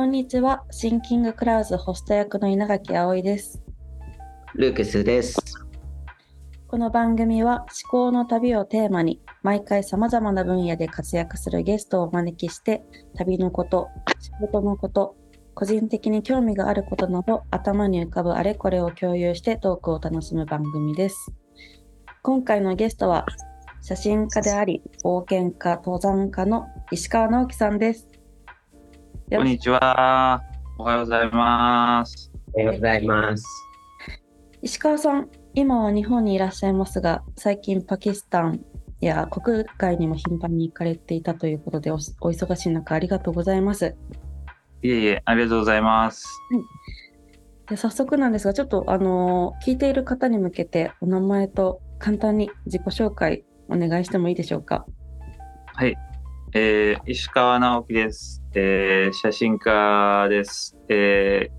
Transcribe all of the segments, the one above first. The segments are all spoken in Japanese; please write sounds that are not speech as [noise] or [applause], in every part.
こんにちは。シンキングクラウズホスト役の稲垣葵です。ルークスです。この番組は思考の旅をテーマに毎回様々な分野で活躍するゲストをお招きして旅のこと、仕事のこと、個人的に興味があることなど頭に浮かぶあれこれを共有してトークを楽しむ番組です。今回のゲストは写真家であり冒険家、登山家の石川直樹さんです。こんにちは。おはようございます。おはようございます。石川さん、今は日本にいらっしゃいますが、最近パキスタンや国外にも頻繁に行かれていたということでお、お忙しい中ありがとうございます。いえいえ、ありがとうございます。で早速なんですが、ちょっとあの聞いている方に向けてお名前と簡単に自己紹介お願いしてもいいでしょうか？はい。えー、石川直樹です。えー、写真家です。え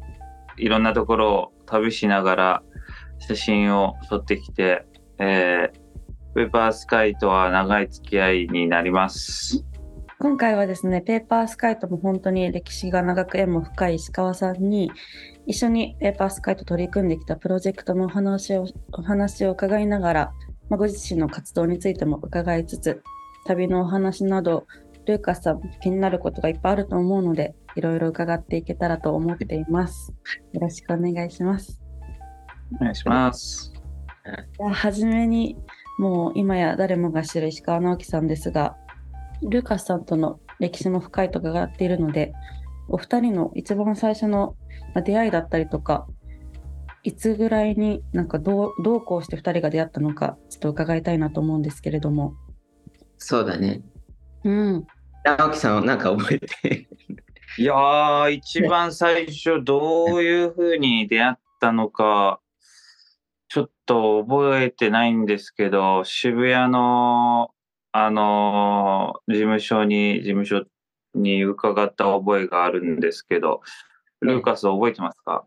ー、いろんなところを旅しながら写真を撮ってきて、えー、ペーパースカイとは長い付き合いになります。今回はですね、ペーパースカイトも本当に歴史が長く縁も深い石川さんに、一緒にペーパースカイト取り組んできたプロジェクトのお話をお話を伺いながら、まあ、ご自身の活動についても伺いつつ、旅のお話など、ルーカスさん気になることがいっぱいあると思うので、いろいろ伺っていけたらと思っています。よろしくお願いします。お願いします。じゃあ初めに、もう今や誰もが知る石川直樹さんですが、ルーカスさんとの歴史も深いと伺っているので、お二人の一番最初のまあ出会いだったりとか、いつぐらいになんかどうどうこうして二人が出会ったのか、ちょっと伺いたいなと思うんですけれども。そうだね。うん。直樹さんはなんか覚えて。いやー、一番最初どういうふうに出会ったのか、ちょっと覚えてないんですけど、渋谷の、あのー事務所に、事務所に伺った覚えがあるんですけど、ルーカス覚えてますか？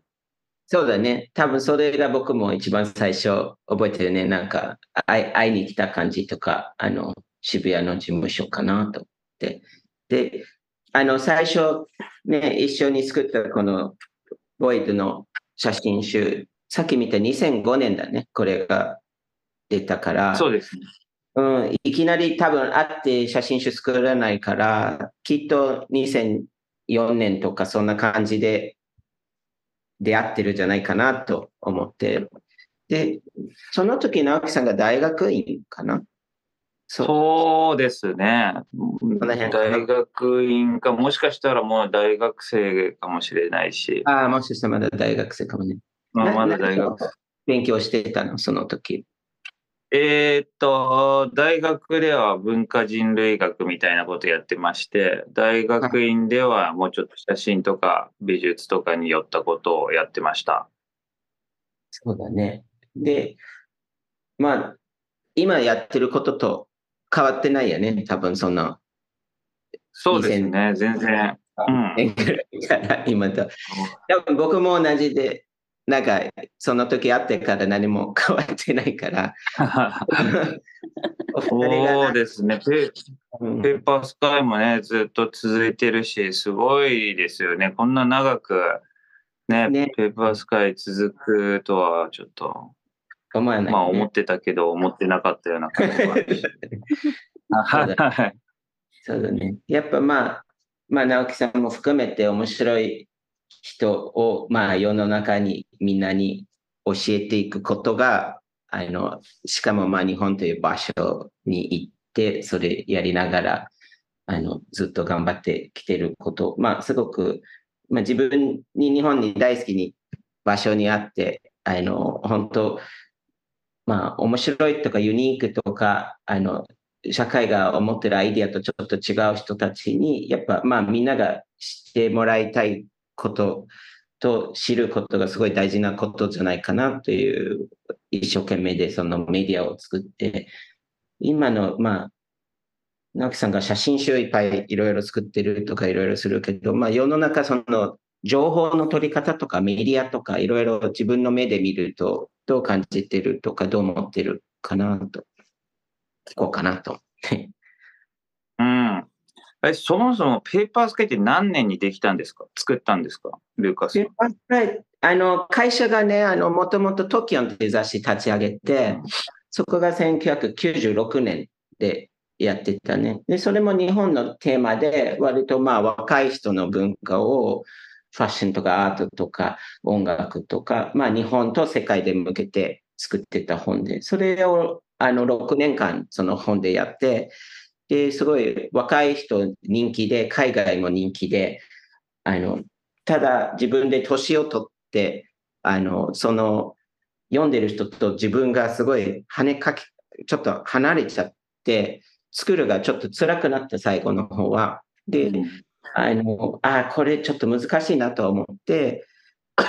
そうだね。多分それが僕も一番最初覚えてるね。なんか会い会いに来た感じとか、あの、渋谷の事務所かなと。で、あの、最初ね、一緒に作ったこのボイドの写真集、さっき見た2005年だね。これが出たから。そうですね。うん、いきなり多分会って写真集作らないから、きっと2004年とかそんな感じで出会ってるんじゃないかなと思って。で、その時直樹さんが大学院かな？そう。ですね。大学院か、もしかしたらもう大学生かもしれないし、ああ、もしかしたらまだ大学生かもね。まあ、まだな大学勉強してたの、その時。えーっと、大学では文化人類学みたいなことやってまして、大学院ではもうちょっと写真とか美術とかによったことをやってました。そうだね。で、まあ、今やってることと変わってないよね。多分その、そうですね、全然。うんから今と。多分僕も同じで、なんか、その時会ってから何も変わってないから。[laughs] そうですねペ、うんペーパースカイもね、ずっと続いてるし、すごいですよね。こんな長く、ね、ねペーパースカイ続くとはちょっと、思わない、ね。まあ思ってたけど、思ってなかったような感じ [laughs] は。そうだね。やっぱまあ、まあ、直樹さんも含めて面白い人を、まあ、世の中にみんなに教えていくことが、あの、しかもまあ、日本という場所に行って、それやりながら、あの、ずっと頑張ってきてること、まあ、すごく、まあ、自分に日本に大好きに場所にあって、あの、本当、まあ、面白いとかユニークとか、あの、社会が思ってるアイディアとちょっと違う人たちに、やっぱまあみんなが知ってもらいたいことと知ることがすごい大事なことじゃないかなという一生懸命でそのメディアを作って、今のまあ、直樹さんが写真集いっぱいいろいろ作ってるとかいろいろするけど、まあ世の中その情報の取り方とかメディアとかいろいろ自分の目で見るとどう感じてるとかどう思ってるかなと聞こうかなと思って。[laughs] うん。え、そもそもペーパースカイって何年にできたんですか？作ったんですか？ルーカスペーパースカイ、あの、会社がね、あの、もともとトキオンっていう雑誌立ち上げて、そこが1996年でやってたね。で、それも日本のテーマで、割とまあ若い人の文化を、ファッションとかアートとか音楽とか、まあ日本と世界で向けて作ってた本で、それをあの6年間その本でやって、で、すごい若い人人気で、海外も人気で、あの、ただ自分で年を取って、あの、その、読んでる人と自分がすごい跳ねかけ、ちょっと離れちゃって、作るがちょっと辛くなった最後の方は。で、うん、あの、あ、これちょっと難しいなと思って、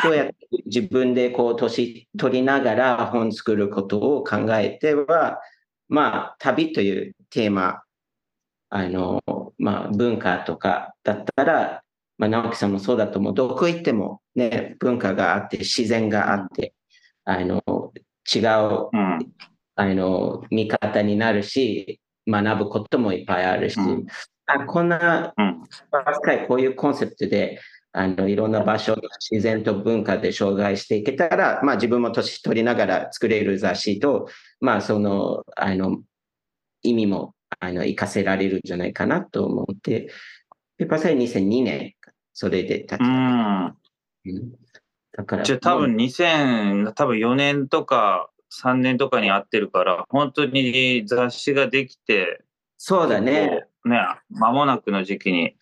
どうやって自分でこう年取りながら本作ることを考えては、まあ、旅というテーマ、あの、まあ、文化とかだったら、まあ、直樹さんもそうだと思う。どこ行ってもね、文化があって、自然があって、あの、違う、うん、あの、見方になるし、学ぶこともいっぱいあるし、うん、あこんな、うん、こういうコンセプトで、あの、いろんな場所、自然と文化で障害していけたら、まあ自分も年取りながら作れる雑誌と、まあその、あの、意味も、あの、活かせられるんじゃないかなと思って、ペーパーサイ2002年、それで立ち上。だから。じゃあ多分2000、多分4年とか3年とかに合ってるから、本当に雑誌ができて、そうだね。ね、間もなくの時期に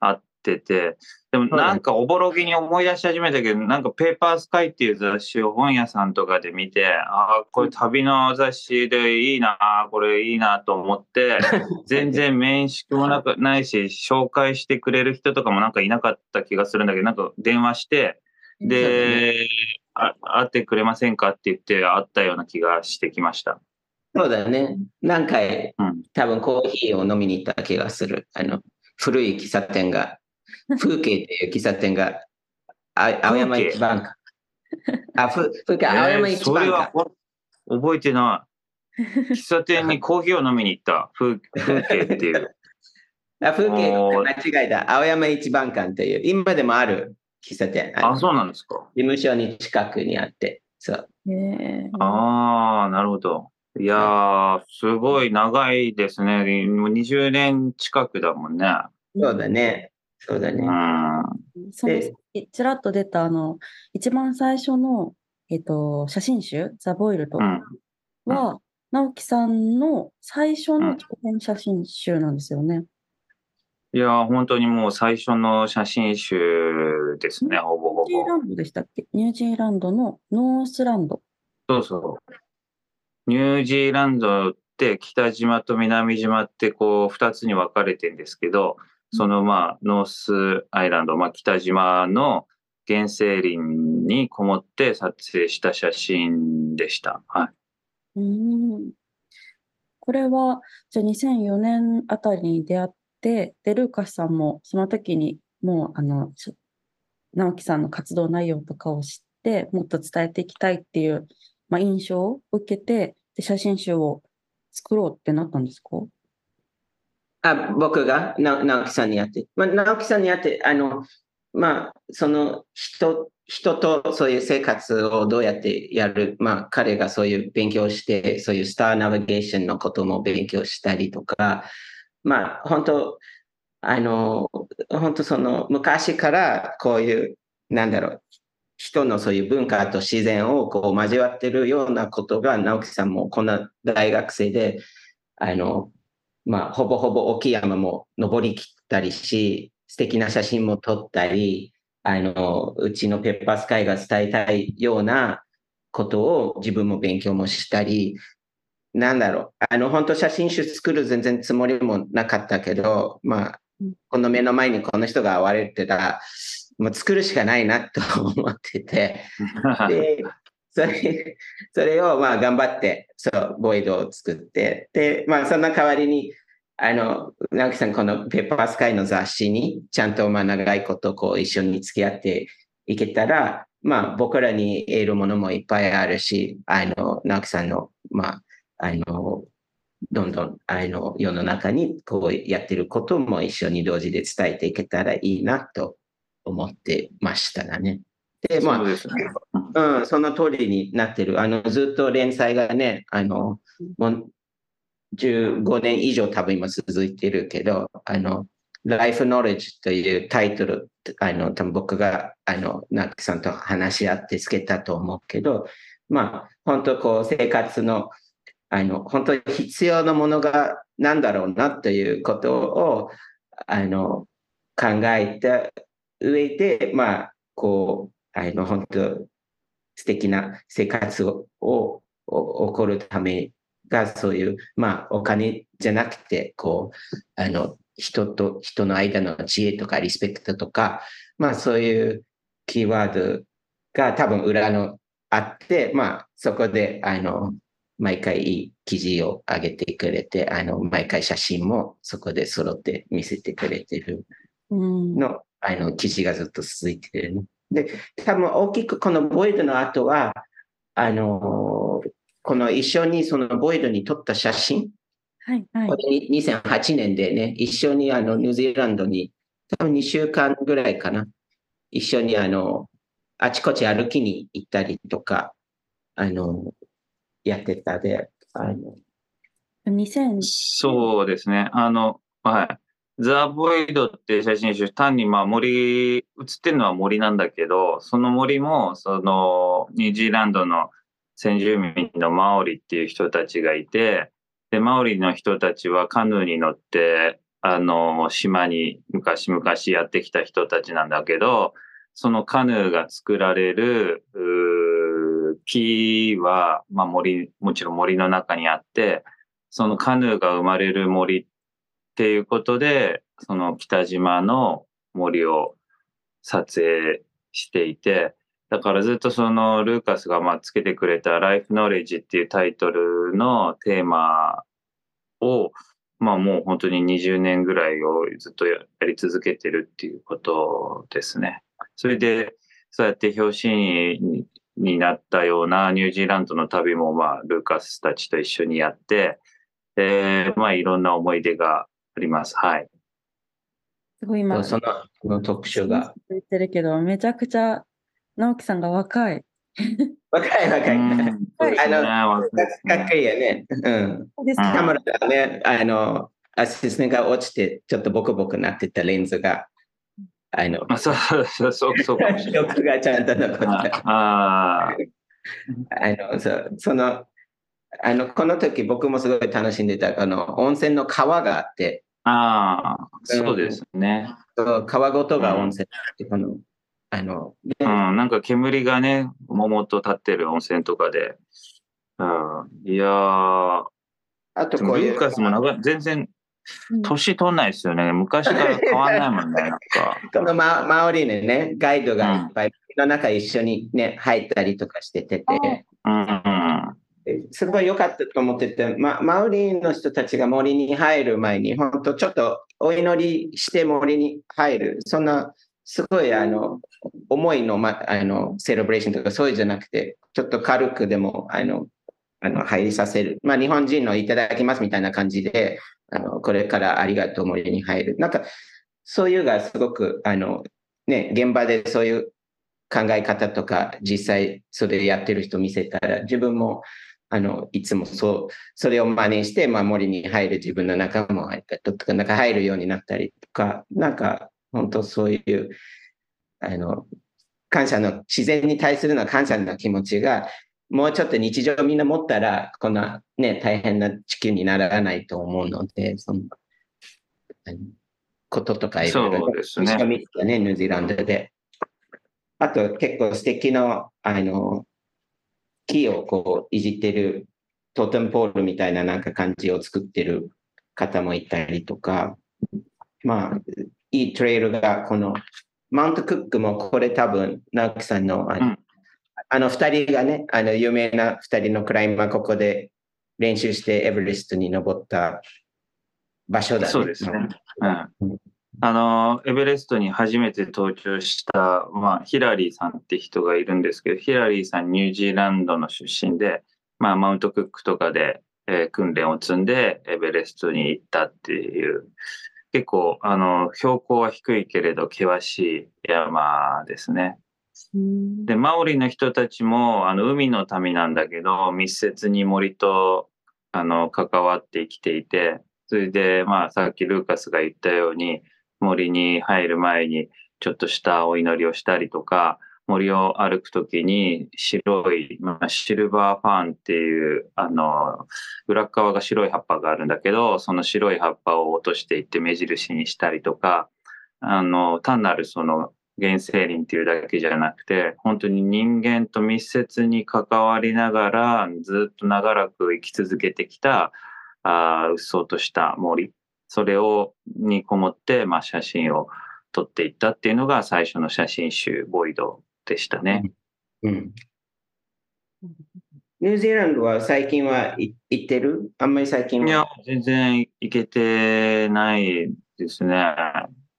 あってて、でもなんかおぼろげに思い出し始めたけど、なんかペーパースカイっていう雑誌を本屋さんとかで見て、ああ、これ旅の雑誌でいいな、これいいなと思って、[laughs] 全然面識もなくないし、紹介してくれる人とかもなんかいなかった気がするんだけど、なんか電話して、で、あ会ってくれませんかって言って会ったような気がしてきました。そうだよね。何回、うん、多分コーヒーを飲みに行った気がする。あの、古い喫茶店が、[laughs] 風景っていう喫茶店が、あ青山一番か。あ、ふ風景、青山一番か。覚えてない。喫茶店に [laughs] コーヒーを飲みに行った風風景っていう。あ風景間違いだ。青山一番館っていう、今でもある喫茶店。あ、そうなんですか。事務所に近くにあって。そう。ああ、なるほど。いやー、すごい長いですね。もう20年近くだもんね。そうだね。そうだね。そのちらっと出た、あの、一番最初の、えっ、と、写真集、ザ・ボイルドは、うん、直樹さんの最初の長編写真集なんですよね。いや、本当にもう最初の写真集ですね、ほぼほぼ。ニュージーランドでしたっけ？ニュージーランドのノースランド。そうそう。ニュージーランドって北島と南島ってこう2つに分かれてるんですけど、そのまあノースアイランド、まあ、北島の原生林にこもって撮影した写真でした。はい、うん。これはじゃあ2004年あたりに出会っで、で、ルーカスさんもその時にもう、あの、直樹さんの活動内容とかを知って、もっと伝えていきたいっていう、まあ、印象を受けて、で、写真集を作ろうってなったんですか？あ僕が？直樹さんにやって、まあ、直樹さんにやって、あの、まあ、その人、人とそういう生活をどうやってやる、まあ、彼がそういう勉強して、そういうスターナビゲーションのことも勉強したりとか、まあ、本当、あの、本当その昔からこういう、なんだろう、人のそういう文化と自然をこう交わってるようなことが、直樹さんもこんな大学生で、あの、まあ、ほぼほぼ沖山も登りきったりし、素敵な写真も撮ったり、あの、うちのペッパースカイが伝えたいようなことを自分も勉強もしたり、なんだろう、あの、本当写真集作る全然つもりもなかったけど、まあ、この目の前にこの人が現れてたら、もう作るしかないなと思ってて、[laughs] で、それ、それをまあ頑張って、そう、ボイドを作って、で、まあそんな代わりに、あの、直樹さん、このペーパースカイの雑誌に、ちゃんとまあ長いことこう一緒に付き合っていけたら、まあ僕らに得るものもいっぱいあるし、あの、直樹さんの、まあ、あの、どんどんあの世の中にこうやってることも一緒に同時で伝えていけたらいいなと思ってましたらね。で、まあ、そうね。うん、その通りになってる。あの、ずっと連載がね、あの、もう15年以上多分今続いてるけど、あの、Life Knowledge というタイトル、あの、多分僕が、あの、ナックさんと話し合ってつけたと思うけど、まあ、本当こう、生活の、あの、本当に必要なものが何だろうなということを、あの、考えた上で、まあ、こう、あの、本当素敵な生活をを起こるためが、そういう、まあ、お金じゃなくて、こう、あの、人と人の間の知恵とかリスペクトとか、まあ、そういうキーワードが多分裏のあって、まあ、そこで、あの、毎回いい記事を上げてくれて、あの、毎回写真もそこで揃って見せてくれてるうん。の、あの、記事がずっと続いてるね。で、多分大きくこのボイドの後は、あの、この一緒にそのボイドに撮った写真、はいはいこ。れに2008年でね、一緒にあのニュージーランドに、多分2週間ぐらいかな、一緒にあの、あちこち歩きに行ったりとか、あの、やってたで、あの、2000そうですね。あの、はい。ザ・ボイドって写真集、単にまあ森、映ってるのは森なんだけど、その森も、その、ニュージーランドの先住民のマオリっていう人たちがいて、で、マオリの人たちはカヌーに乗って、あの、島に昔々やってきた人たちなんだけど、そのカヌーが作られる、木は、まあ森、もちろん森の中にあって、そのカヌーが生まれる森っっていうことで、その北島の森を撮影していて、だからずっとそのルーカスがまあつけてくれた Life Knowledge っていうタイトルのテーマを、まあもう本当に20年ぐらいをずっとやり続けてるっていうことですね。それで、そうやって表紙にになったようなニュージーランドの旅もまあルーカスたちと一緒にやって、えー、まあいろんな思い出があります。はい。すごい今、その特集が。言ってるけど、めちゃくちゃ直樹さんが若い。若い若い。うんはいそうですね若いですねかっこいいよね。うん。カメラがね、あの、アシステントが落ちて、ちょっとボコボコなってたレンズが、あの、あそうそうそうそう。記憶 [laughs] がちゃんと残った。あー [laughs] あの、そうその、あの、この時僕もすごい楽しんでた、あの、温泉の川があって、あー、そうですね。川ごとが温泉って、この、あの、ねうん、なんか煙がね、桃と立ってる温泉とかで。うん、いやー、あとこういうルー、カスも長い全然うん。年取んないですよね。昔から変わんないもんね、[laughs] なんか。このママオリのね、ガイドがいっぱい、の中一緒にね、入ったりとかしてて。て、うんうんすごい良かったと思ってて、ま、マオリの人たちが森に入る前に、本当ちょっとお祈りして森に入る、そんなすごいあの思いの,、ま、あのセレブレーションとかそういうじゃなくて、ちょっと軽くでもあのあの入りさせる。まあ、日本人のいただきますみたいな感じで、あのこれからありがとう森に入る。なんかそういうがすごくあの、ね、現場でそういう考え方とか実際それやってる人見せたら自分もあの、いつもそう、それを真似して、まあ、森に入る自分の仲間も入ったとか、なんか入るようになったりとか、なんか、本当そういう、あの、感謝の、自然に対するの感謝の気持ちが、もうちょっと日常みんな持ったら、こんなね、大変な地球にならないと思うので、その、こととかいろいろそうですね見たね、ニュージーランドで。あと、結構素敵な、あの、木をこういじってるトーテンポールみたいななんか感じを作ってる方もいたりとか、まあ、いいトレイルがこのマウントクックもこれ多分直樹さんのあの,、うんあの二人がね、あの有名な二人のクライマーここで練習してエベレストに登った場所だね。そうですね。うんうんあの、エベレストに初めて登頂した、まあ、ヒラリーさんって人がいるんですけど、ヒラリーさんニュージーランドの出身で、まあ、マウントクックとかで、ええー訓練を積んでエベレストに行ったっていう、結構、あの、標高は低いけれど険しい山ですね。うんで、マオリの人たちも、あの、海の民なんだけど、密接に森と、あの、関わって生きていて、それで、まあ、さっきルーカスが言ったように、森に入る前に、ちょっとしたお祈りをしたりとか、森を歩くときに白い、まあ、シルバーファンっていう、あの、裏側が白い葉っぱがあるんだけど、その白い葉っぱを落としていって目印にしたりとか、あの、単なるその原生林っていうだけじゃなくて、本当に人間と密接に関わりながら、ずっと長らく生き続けてきた、あーうっそうとした森。それを、にこもって、まあ、写真を撮っていったっていうのが最初の写真集、ボイドでしたね。うん。ニュージーランドは最近はい行ってる？あんまり最近いやは。、全然いけてないですね。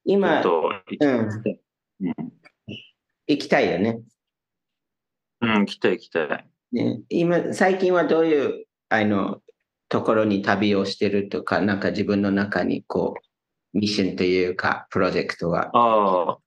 今行きたい、うん、行きたいよね。うん、行きたい行きたい。ね今、最近はどういう、あの、ところに旅をしてるとか、なんか自分の中にこう、ミッションというか、プロジェクトは。ああ。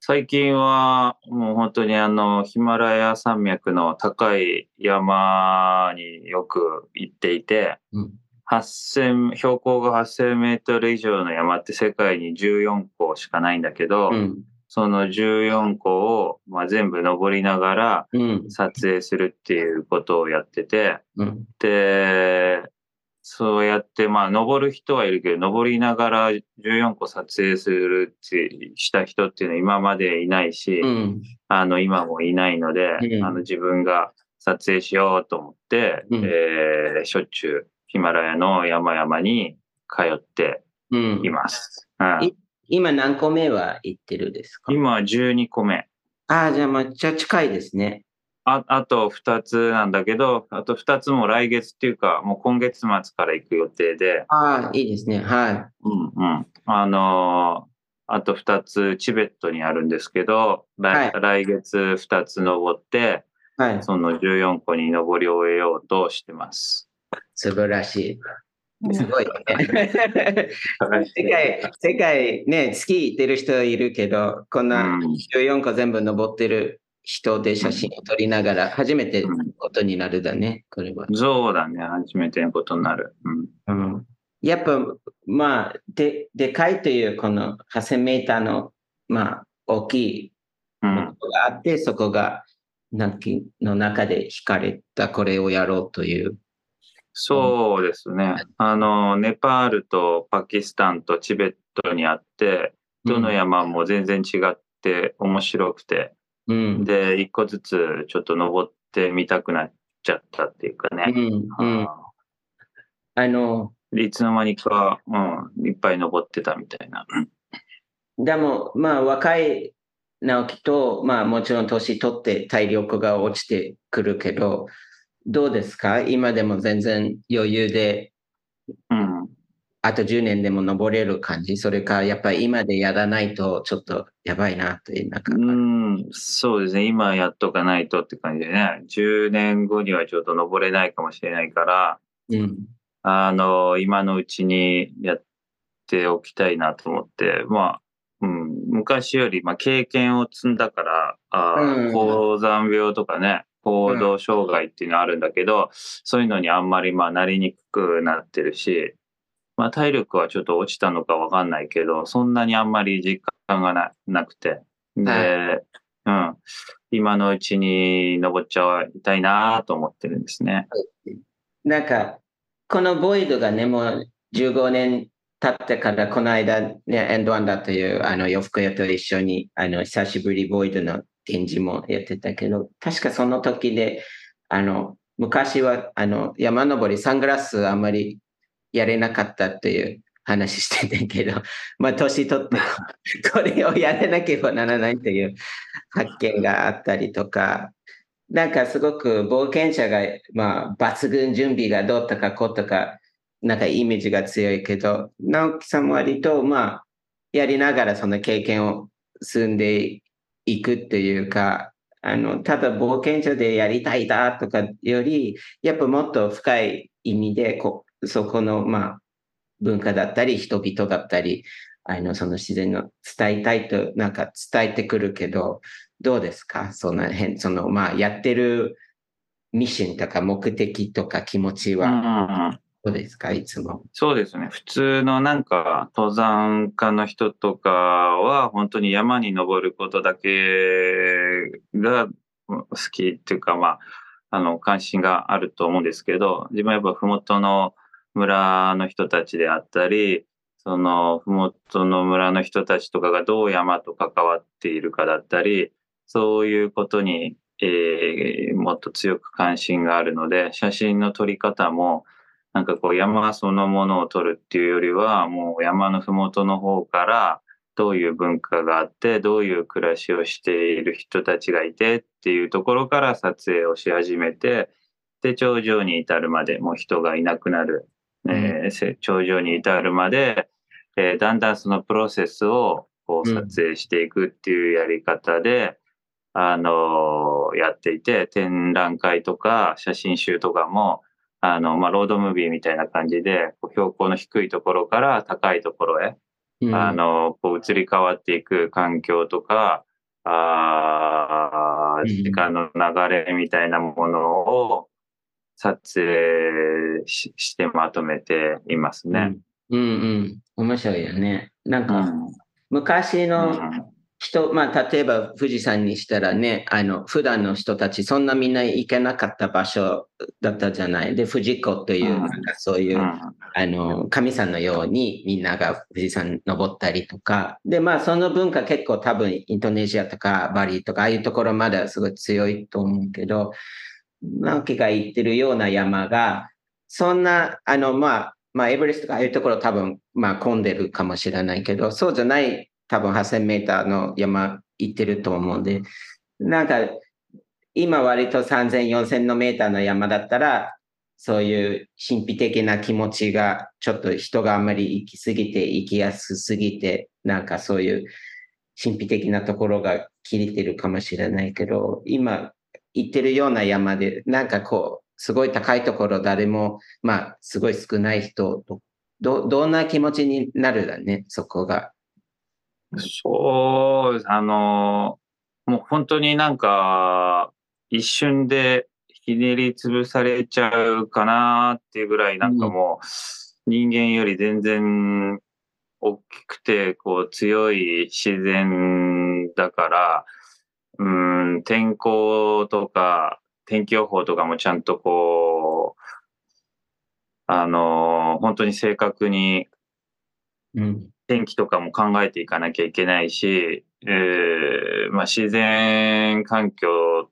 最近はもう本当にあのヒマラヤ山脈の高い山によく行っていて、うん8000標高が8000メートル以上の山って世界に14個しかないんだけど、うん。その14個を、まあ、全部登りながらうん。撮影するっていうことをやってて、うん。で、そうやって、まあ、登る人はいるけど、登りながら14個撮影するってした人っていうのは今までいないし、うん。あの、今もいないので、うんあの、自分が撮影しようと思って、うんえーしょっちゅうヒマラヤの山々に通ってうんいます。うんい今何個目は行ってるですか？今は12個目。ああ、じゃあめっちゃ近いですね。ああと2つなんだけど、あと2つも来月っていうか、もう今月末から行く予定で、ああ、いいですね。はうんうん。あのーあと2つ、チベットにあるんですけど、来は来月2つ登って、い。はい。その14個に登り終えようとしてます。素晴らしい。すごいよね。[laughs] 世界、世界ね、スキー行ってる人いるけど、こんなうん14個全部登ってる人で写真を撮りながら、初めてうんことになるだね、これは。そうだね、初めてのことになる。うんうん、やっぱ、まあ、で、でかいというこの8000メーターの、まあ、大きいうんことがあって、そこが、なんきの中で惹かれたこれをやろうという。そうですね。あの、ネパールとパキスタンとチベットにあって、どの山も全然違って面白くて、うん。で、一個ずつちょっと登ってみたくなっちゃったっていうかね。うん。うん。ああの、ーいつの間にか、うん、いっぱい登ってたみたいな。でも、まあ、若い直樹と、まあ、もちろん年取って体力が落ちてくるけど、どうですか？今でも全然余裕で、うん。あと10年でも登れる感じ？それか、やっぱり今でやらないとちょっとやばいなという、なんか。うん、そうですね。今やっとかないとって感じでね。10年後にはちょっと登れないかもしれないから、うん。あの、今のうちにやっておきたいなと思って、まあ、うん、昔より、まあ、経験を積んだから、あーうん高山病とかね、行動障害っていうのはあるんだけど、そういうのにあんまり、まあ、なりにくくなってるし、まあ、体力はちょっと落ちたのかわかんないけど、そんなにあんまり実感がななくて。で、はうん、今のうちに登っちゃいたいなと思ってるんですね。なんか、このボイドがね、もう15年経ってから、この間、ね、エンドワンダというあの洋服屋と一緒に、あの、久しぶりボイドの展示もやってたけど、確かその時で、あの、昔は、あの、山登り、サングラスあんまりやれなかったっていう話してたけど、[laughs] まあ、年取って、[laughs] これをやらなければならないという発見があったりとか、なんかすごく冒険者が、まあ、抜群準備がどうとかこうとか、なんかイメージが強いけど、直樹さんは割と、まあ、やりながらその経験を積んでいくっていうか、あの、ただ冒険者でやりたいだとかより、やっぱもっと深い意味でこ、そこの、まあ、文化だったり、人々だったり、あの、その自然の伝えたいと、なんか伝えてくるけど、どうですか？その辺、その、まあ、やってるミッションとか目的とか気持ちは、どうですかいつも。そうですね。普通のなんか、登山家の人とかは、本当に山に登ることだけが好きっていうか、まあ、あの、関心があると思うんですけど、自分はやっぱふもとの村の人たちであったり、その、ふもとの村の人たちとかがどう山と関わっているかだったり、そういうことに、えー、もっと強く関心があるので、写真の撮り方も、なんかこう山そのものを撮るっていうよりは、もう山のふもとの方からどういう文化があって、どういう暮らしをしている人たちがいてっていうところから撮影をし始めて、で、頂上に至るまで、もう人がいなくなる、えー、頂上に至るまで、えー、だんだんそのプロセスをこう撮影していくっていうやり方で、うん、あのー、やっていて、展覧会とか写真集とかも、あの、まあ、ロードムービーみたいな感じで、こう標高の低いところから高いところへ、うん、あの、こう移り変わっていく環境とか、あ時間の流れみたいなものを撮影ししてまとめていますね。うん、うん、うん、面白いよね。なんか、昔の人、まあ、例えば富士山にしたらね、あの、普段の人たち、そんなみんな行けなかった場所だったじゃない？で、富士湖という、なんかそういう、あの、神さんのようにみんなが富士山登ったりとか。で、まあ、その文化結構多分、インドネシアとかバリとか、ああいうところまではすごい強いと思うけど、直樹が言ってるような山が、そんな、あの、まあ、まあ、エベレストとかああいうところ多分、まあ、混んでるかもしれないけど、そうじゃない多分8000メーターの山行ってると思うんで、なんか、今割と3000、4000のメーターの山だったら、そういう神秘的な気持ちが、ちょっと人があんまり行き過ぎて、行きやすすぎて、なんかそういう神秘的なところが切れてるかもしれないけど、今行ってるような山で、なんかこう、すごい高いところ誰も、まあ、すごい少ない人ど、どんな気持ちになるだね、そこが。そう、あの、もう本当になんか、一瞬でひねり潰されちゃうかなっていうぐらい、なんかもう、人間より全然大きくて、こう、強い自然だから、うん、天候とか、天気予報とかもちゃんとこう、あの、本当に正確に、うん天気とかも考えていかなきゃいけないし、えーまあ、自然環境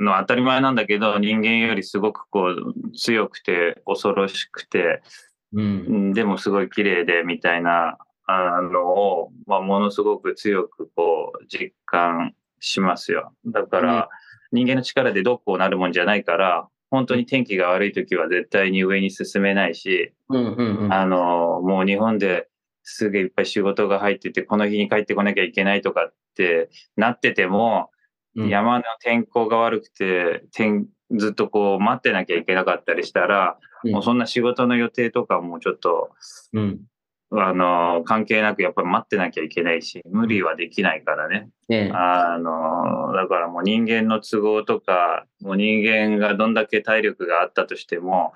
の当たり前なんだけど、人間よりすごくこう強くて恐ろしくて、うん、でもすごい綺麗でみたいなあのを、まあ、ものすごく強くこう実感しますよ。だから、人間の力でどうこうなるもんじゃないから、本当に天気が悪い時は絶対に上に進めないし、あの、もう日本ですげえいっぱい仕事が入ってて、この日に帰ってこなきゃいけないとかってなってても、うん、山の天候が悪くて、天ずっとこう待ってなきゃいけなかったりしたら、うん、もうそんな仕事の予定とかもちょっと、うん、あの、関係なくやっぱり待ってなきゃいけないし、無理はできないからね。ねあの、だからもう人間の都合とか、もう人間がどんだけ体力があったとしても、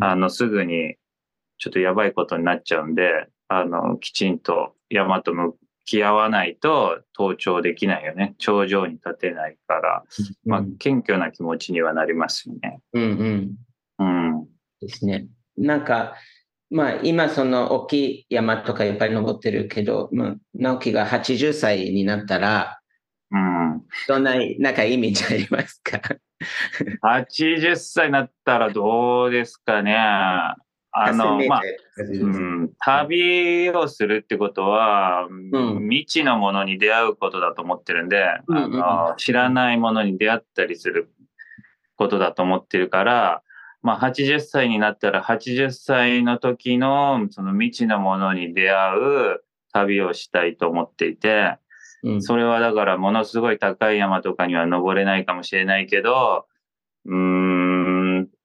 あの、すぐにちょっとやばいことになっちゃうんで、あの、きちんと山と向き合わないと登頂できないよね。頂上に立てないから、まあ、謙虚な気持ちにはなりますよね。うんうん。うん。ですね。なんか、まあ、今その大きい山とかいっぱい登ってるけど、まあ、直樹が80歳になったら、うん。どんな、なんかイメージありますか [laughs] ?80 歳になったらどうですかね。あの、まあ、うん、旅をするってことは、うん、未知のものに出会うことだと思ってるんで、うんうん、あの知らないものに出会ったりすることだと思ってるから、まあ、80歳になったら80歳の時のその未知のものに出会う旅をしたいと思っていて、うん、それはだからものすごい高い山とかには登れないかもしれないけど、うーん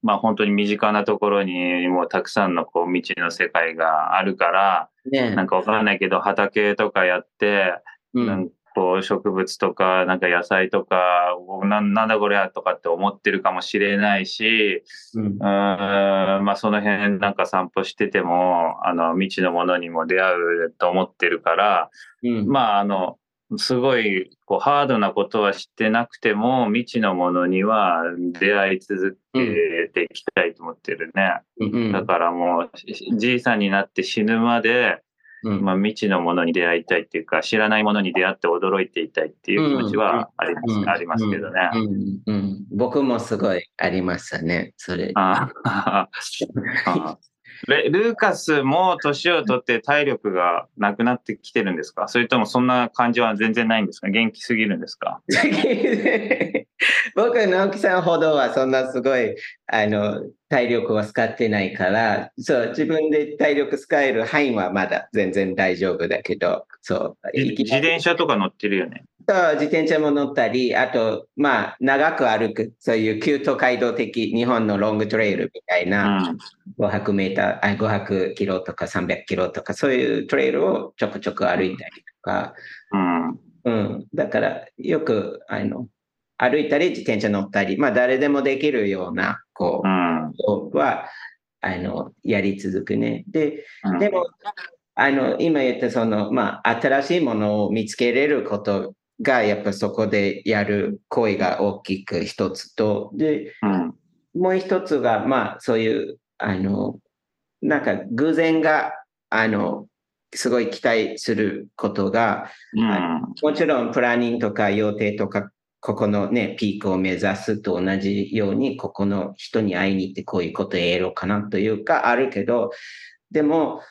まあ本当に身近なところにもうたくさんのこう未知の世界があるから、ねなんかわからないけど畑とかやって、うなんんかこう植物とかなんか野菜とかおななんだこれやとかって思ってるかもしれないし、うん。んまあその辺なんか散歩しててもあの未知のものにも出会うと思ってるから、うん。まああのすごいこうハードなことは知ってなくても未知のものには出会い続けていきたいと思ってるね。うんだからもうしじいさんになって死ぬまで、うん。まあ、未知のものに出会いたいっていうか知らないものに出会って驚いていたいっていう気持ちはあります,、うんありますけどね。うんうんうん。僕もすごいありましたね、それ。ああ [laughs] ルーカスも年を取って体力がなくなってきてるんですか？それともそんな感じは全然ないんですか？元気すぎるんですか？[laughs] 僕は直樹さんほどはそんなすごいあの体力は使ってないから、そう自分で体力使える範囲はまだ全然大丈夫だけど、そうじ自転車とか乗ってるよね。そう自転車も乗ったり、あと、まあ、長く歩く、そういう旧東海道的日本のロングトレイルみたいうな、ん。500メーター、あ500キロとか300キロとか、そういうトレイルをちょくちょく歩いたりとか、うん。うん、だからよくあの歩いたり自転車乗ったり、まあ誰でもできるような、こう、は、あの、やり続くね。で、うんでも、あの、今言ったその、まあ、新しいものを見つけれることが、やっぱそこでやる行為が大きく一つと、で、うん。もう一つが、まあ、そういう、あの、なんか偶然が、あの、すごい期待することが、うん。もちろんプランニングとか予定とか、ここのね、ピークを目指すと同じように、ここの人に会いに行ってこういうことをやろうかなというかあるけど、でも、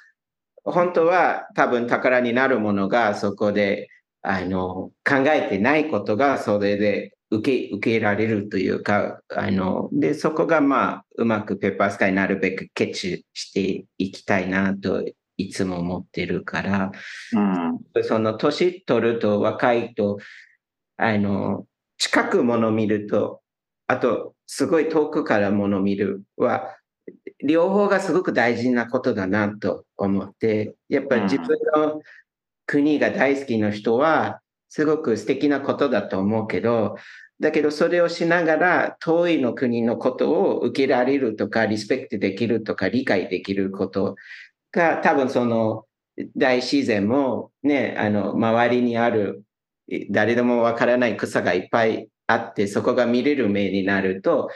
本当は多分宝になるものがそこであの考えてないことがそれで受け受けられるというか、あのでそこがまあうまくペッパースカイなるべくケチしていきたいなといつも思ってるから、うん。その年取ると若いと、あの、近くもの見ると、あと、すごい遠くからもの見るは、両方がすごく大事なことだなと思って、やっぱり自分の国が大好きな人は、すごく素敵なことだと思うけど、だけどそれをしながら遠いの国のことを受けられるとか、リスペクトできるとか、理解できることが多分その大自然もね、あの、周りにある、誰でもわからない草がいっぱいあって、そこが見れる目になると、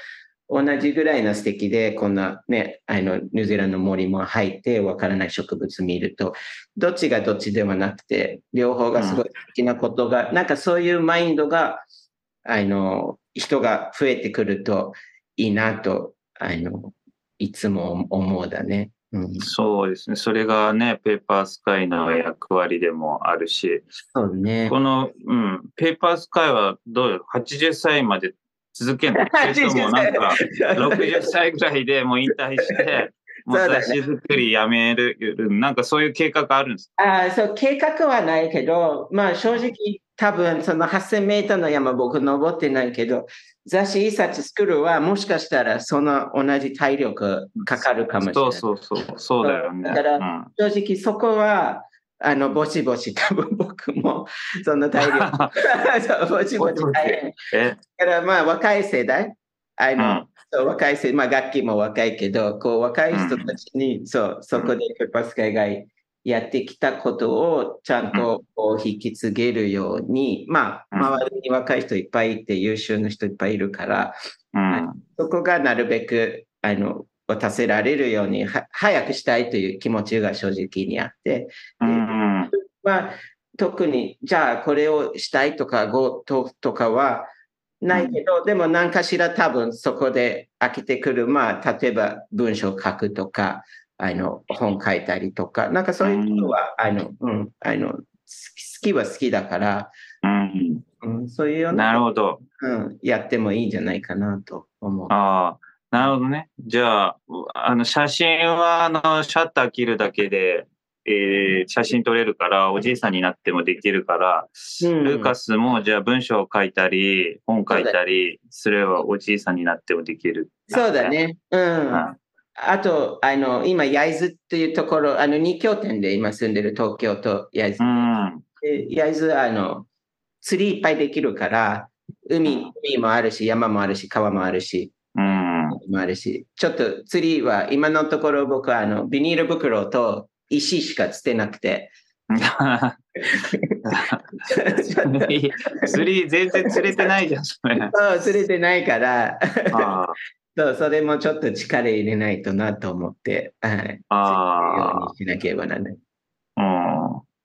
同じぐらいの素敵で、こんなね、あの、ニュージーランドの森も入って、わからない植物見ると、どっちがどっちではなくて、両方がすごい素敵なことが、なんかそういうマインドが、あの、人が増えてくるといいなと、あの、いつも思うだね。うん、そうですね。それがね、ペーパースカイの役割でもあるし、そうね。この、うん、ペーパースカイはどうよ ?80 歳まで続けるの [laughs] それともなんか、60歳ぐらいでもう引退して、[laughs] もう雑誌作りやめる、なんかそういう計画あるんですか？あそう、計画はないけど、まあ正直多分その8000メートルの山僕登ってないけど、雑誌一冊作るはもしかしたらその同じ体力かかるかもしれない。そうそうそう、そうだよね。だからうん正直そこは、あの、ぼちぼち多分僕もその体力、[laughs] そうぼちぼち大変。え、だからまあ若い世代、あの、うん。そう若い世まあ楽器も若いけど、こう若い人たちに、そう、そこでペッパースカイがやってきたことをちゃんとこう引き継げるように、まあ、うん。周りに若い人いっぱいいて優秀な人いっぱいいるから、うん、そこがなるべく、あの、渡せられるようには早くしたいという気持ちが正直にあって、うん、まあ、特に、じゃあこれをしたいとか、ごととかはないけど、でも何かしら多分そこで開けてくる、まあ、例えば文章を書くとか、あの、本書いたりとか、なんかそういうことは、あの、うん、あの、好きは好きだから、うん。うん、そういうような、なるほど。うん、やってもいいんじゃないかなと思う。ああ、なるほどね。じゃあ、あの、写真は、あの、シャッター切るだけでえー写真撮れるから、おじいさんになってもできるから、うんルーカスもじゃあ文章を書いたり、本書いたりすればおじいさんになってもできる。そうだ。ね。うん。うんあと、あの、今、焼津っていうところ、あの、二拠点で今住んでる東京と焼津う。ん。で焼津は、あの、釣りいっぱいできるから、海、海もあるし、山もあるし、川もあるし、うん。もあるし、ちょっと釣りは、今のところ僕は、あの、ビニール袋と石しか捨てなくて、[laughs] 釣り全然釣れてないじゃん、それ。そう釣れてないから、あそう、それもちょっと力入れないとなと思って、はい。あよあうにしなければならない。あ。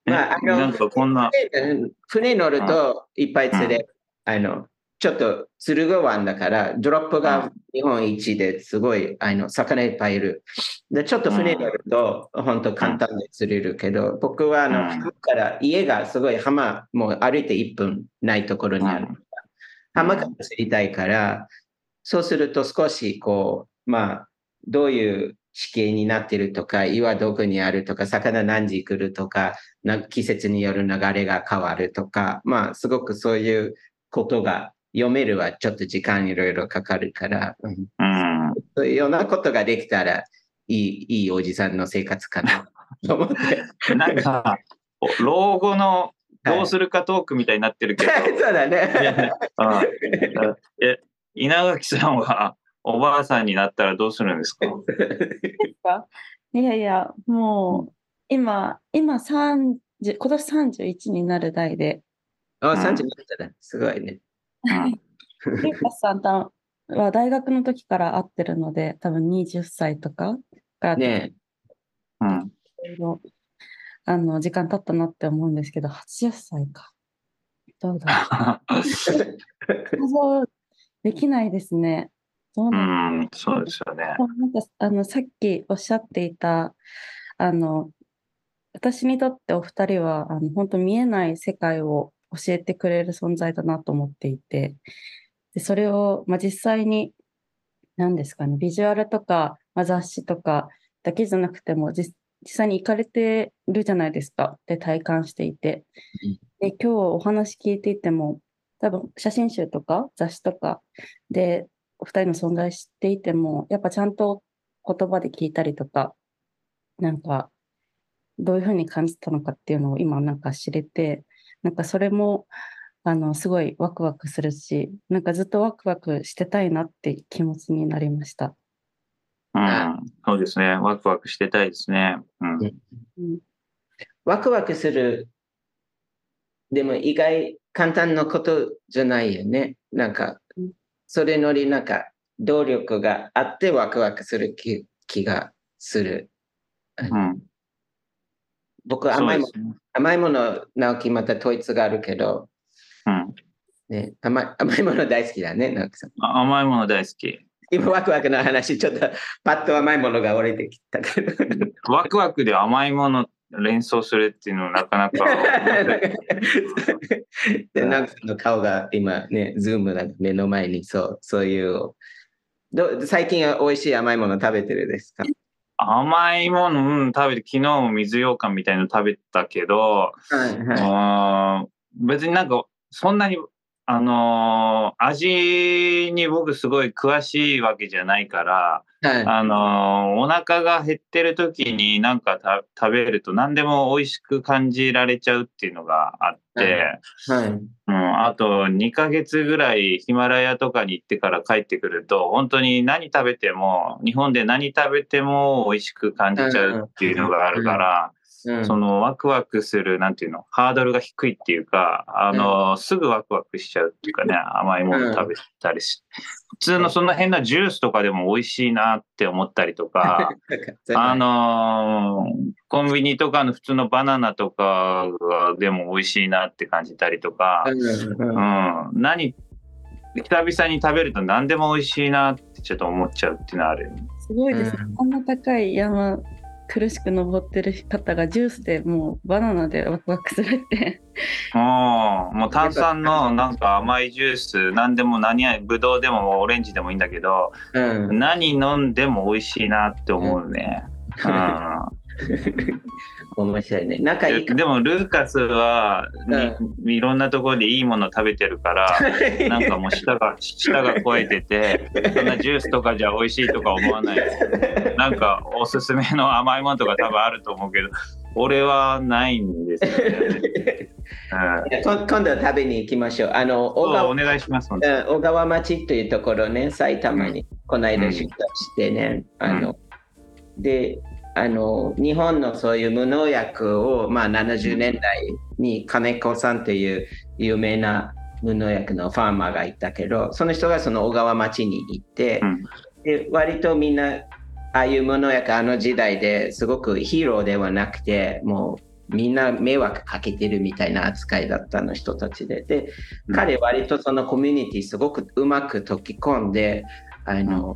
まああのなんかこんな、船船乗るといっぱい釣れる。あの、ちょっと鶴ヶ湾だから、ドロップが日本一ですごい、あの、魚いっぱいいる。で、ちょっと船乗ると、本当簡単で釣れるけど、僕はあの、から家がすごい浜、もう歩いて1分ないところにある。浜から釣りたいから、そうすると少しこう、まあ、どういう地形になってるとか、岩どこにあるとか、魚何時来るとか、な季節による流れが変わるとか、まあ、すごくそういうことが読めるはちょっと時間いろいろかかるから、うん。うん。そういうようなことができたらいい、いいおじさんの生活かなと思って。なんか、お老後のどうするかトークみたいになってるけど、そうだね。うん。え、稲垣さんはおばあさんになったらどうするんですか？いやいや、もう、今、今30、今年31になる代で、あ、30になった。ら、すごいね。うんルーカスさんとは大学の時から会ってるので、多分20歳とかからねうん。あの時間経ったなって思うんですけど、80歳か。どうだろう。[laughs] 想像できないですね。どううなんん、そうですよね。なんかあのさっきおっしゃっていたあの私にとってお二人はあの本当見えない世界を教えてくれる存在だなと思っていて。でそれを、まあ、実際に何ですかねビジュアルとか、まあ、雑誌とかだけじゃなくても実実際に行かれてるじゃないですか。で体感していて。うん。で今日お話聞いていても多分写真集とか雑誌とかでお二人の存在知っていても、やっぱちゃんと言葉で聞いたりとか、なんか、どういうふうに感じたのかっていうのを今なんか知れて、なんかそれも、あの、すごいワクワクするし、なんかずっとワクワクしてたいなって気持ちになりました。うん、そうですね。ワクワクしてたいですね。うん。うん、ワクワクする。でも意外、簡単なことじゃないよね。なんかうん、それのりなんか、動力があってワクワクする気気がする。うん。僕、甘いもね。甘いもの、直樹また統一があるけど、うん。ね、甘い甘いもの大好きだね、直樹さん。あ甘いもの大好き。今、ワクワクの話、ちょっとパッと甘いものが降りてきたけど。ワクワクで甘いもの連想するっていうのなかなか。[laughs] で、なんかの顔が今ね、ズームなんか目の前にそう、そういう。ど最近は美味しい甘いもの食べてるですか？甘いもの、うん、食べて、昨日も水羊羹みたいの食べたけど、はいはあー別になんか、そんなに、あのー味に僕すごい詳しいわけじゃないから、い。はいあのーお腹が減ってる時になんかた食べると何でも美味しく感じられちゃうっていうのがあって、はい。うん、あと2ヶ月ぐらいヒマラヤとかに行ってから帰ってくると本当に何食べても日本で何食べても美味しく感じちゃうっていうのがあるから、うん。そのワクワクするなんていうの？ハードルが低いっていうかあの、すぐワクワクしちゃうっていうかね甘いもの食べたりし、普通のその変なジュースとかでも美味しいなって思ったりとか [laughs] あのーコンビニとかの普通のバナナとかでも美味しいなって感じたりとか、うんうん。うん、何久々に食べると何でも美味しいなってちょっと思っちゃうっていうのはあるよね。すごいですね。うん。こんな高い山、苦しく登ってる方がジュースでもうバナナでワクワクするって。うんもう炭酸のなんか甘いジュース何でも何やブドウでもオレンジでもいいんだけどうん何飲んでも美味しいなって思うね。うん [laughs] 面白いね。仲いいかでもルーカスは、ういろんなところでいいもの食べてるから、[laughs] なんかもう舌が、舌が肥えてて、そんなジュースとかじゃ美味しいとか思わない。なんかおすすめの甘いものとか多分あると思うけど、俺はないんですよね。うんこ今度食べに行きましょう。あの、小川お願いします。小川町というところね、埼玉にこの間出荷してね、あの、で、あの、日本のそういう無農薬を、まあ、70年代に金子さんという有名な無農薬のファーマーがいたけど、その人がその小川町に行って、うん。で割とみんな、ああいう無農薬あの時代ですごくヒーローではなくて、もうみんな迷惑かけてるみたいな扱いだったの人たちで。で、うん。彼割とそのコミュニティすごくうまく溶き込んで、あの、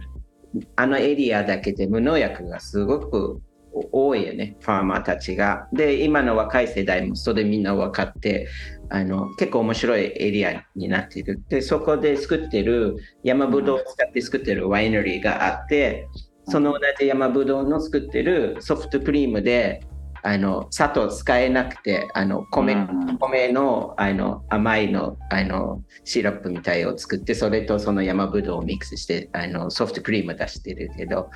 あのエリアだけで無農薬がすごく多いよね、ファーマーたちが。で、今の若い世代もそれみんな分かって、あの結構面白いエリアになっている。で、そこで作ってる山ぶどうを使って作ってるワイナリーがあって、その同じ山ぶどうの作ってるソフトクリームで、あの砂糖使えなくて、あの米,、うん米のあの甘いのあのシロップみたいを作って、それとその山ぶどうをミックスしてあのソフトクリーム出してるけど、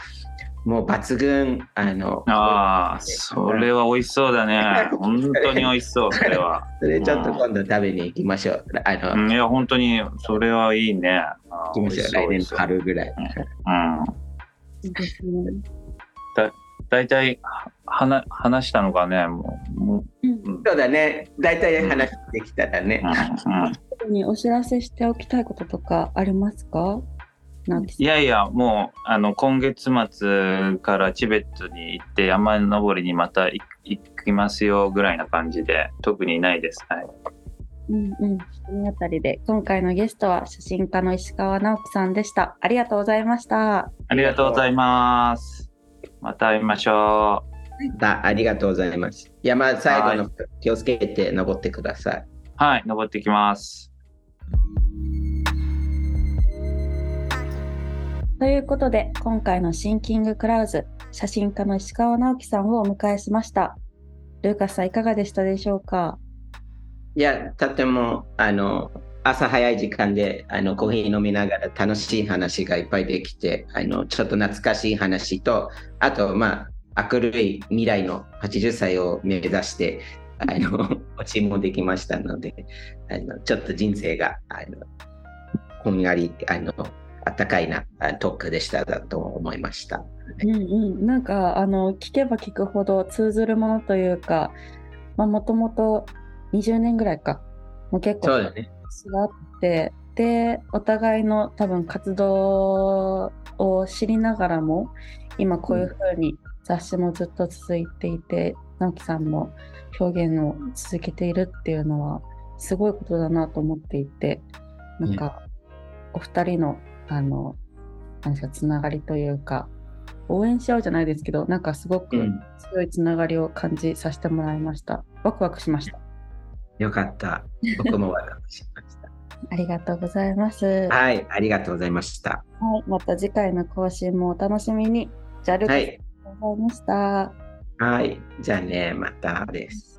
もう抜群、あの、ああ、それは美味しそうだね。[laughs] 本当に美味しそう、それは。それちょっと今度食べに行きましょう。あの、うんいや、本当に、それはいいね。行きましょう。来年の春ぐらい。うん。いいですね。大体、はな話したのがね、もう、もうんそうだね。大体話できたらね。う、うんうん [laughs] 特にお知らせしておきたいこととかありますか？いやいや、もう、あの、今月末からチベットに行って、山登りにまた行行きますよぐらいな感じで、特にないです。はい。うんうん。そのあたりで、今回のゲストは写真家の石川直樹さんでした。ありがとうございました。ありがとうございます。また会いましょあありがとうございます。山最後の気をつけて登ってください。う。はい、登ってきます。ということで、今回のシンキングクラウズ、写真家の石川直樹さんをお迎えしました。ルーカスさん、いかがでしたでしょうか？いや、とても、あの、朝早い時間であのコーヒー飲みながら楽しい話がいっぱいできて、あのちょっと懐かしい話と、あと、まあ、明るい未来の80歳を目指して、あの、[laughs] おちもできましたので、あのちょっと人生が、あの、こんがり、あの、あったかいなあトークでしただと思いました。うんうん。なんか、あの、聞けば聞くほど通ずるものというか、まあ、もともと20年ぐらいか、もう結構。があってでお互いの多分活動を知りながらも今こういうふうに雑誌もずっと続いていて、直樹さんも表現を続けているっていうのはすごいことだなと思っていてなんかお二人のあの何ですかつながりというか応援し合うじゃないですけどなんかすごくうん強いつながりを感じさせてもらいました。ワクワクしました。よかった。僕もワクワクしました。[laughs] ありがとうございます。ははい、ありがとうございました。い、また次回の更新もお楽しみに。じゃあ、ルカス、あはい、りがとうございました。はい、じゃあね、またです。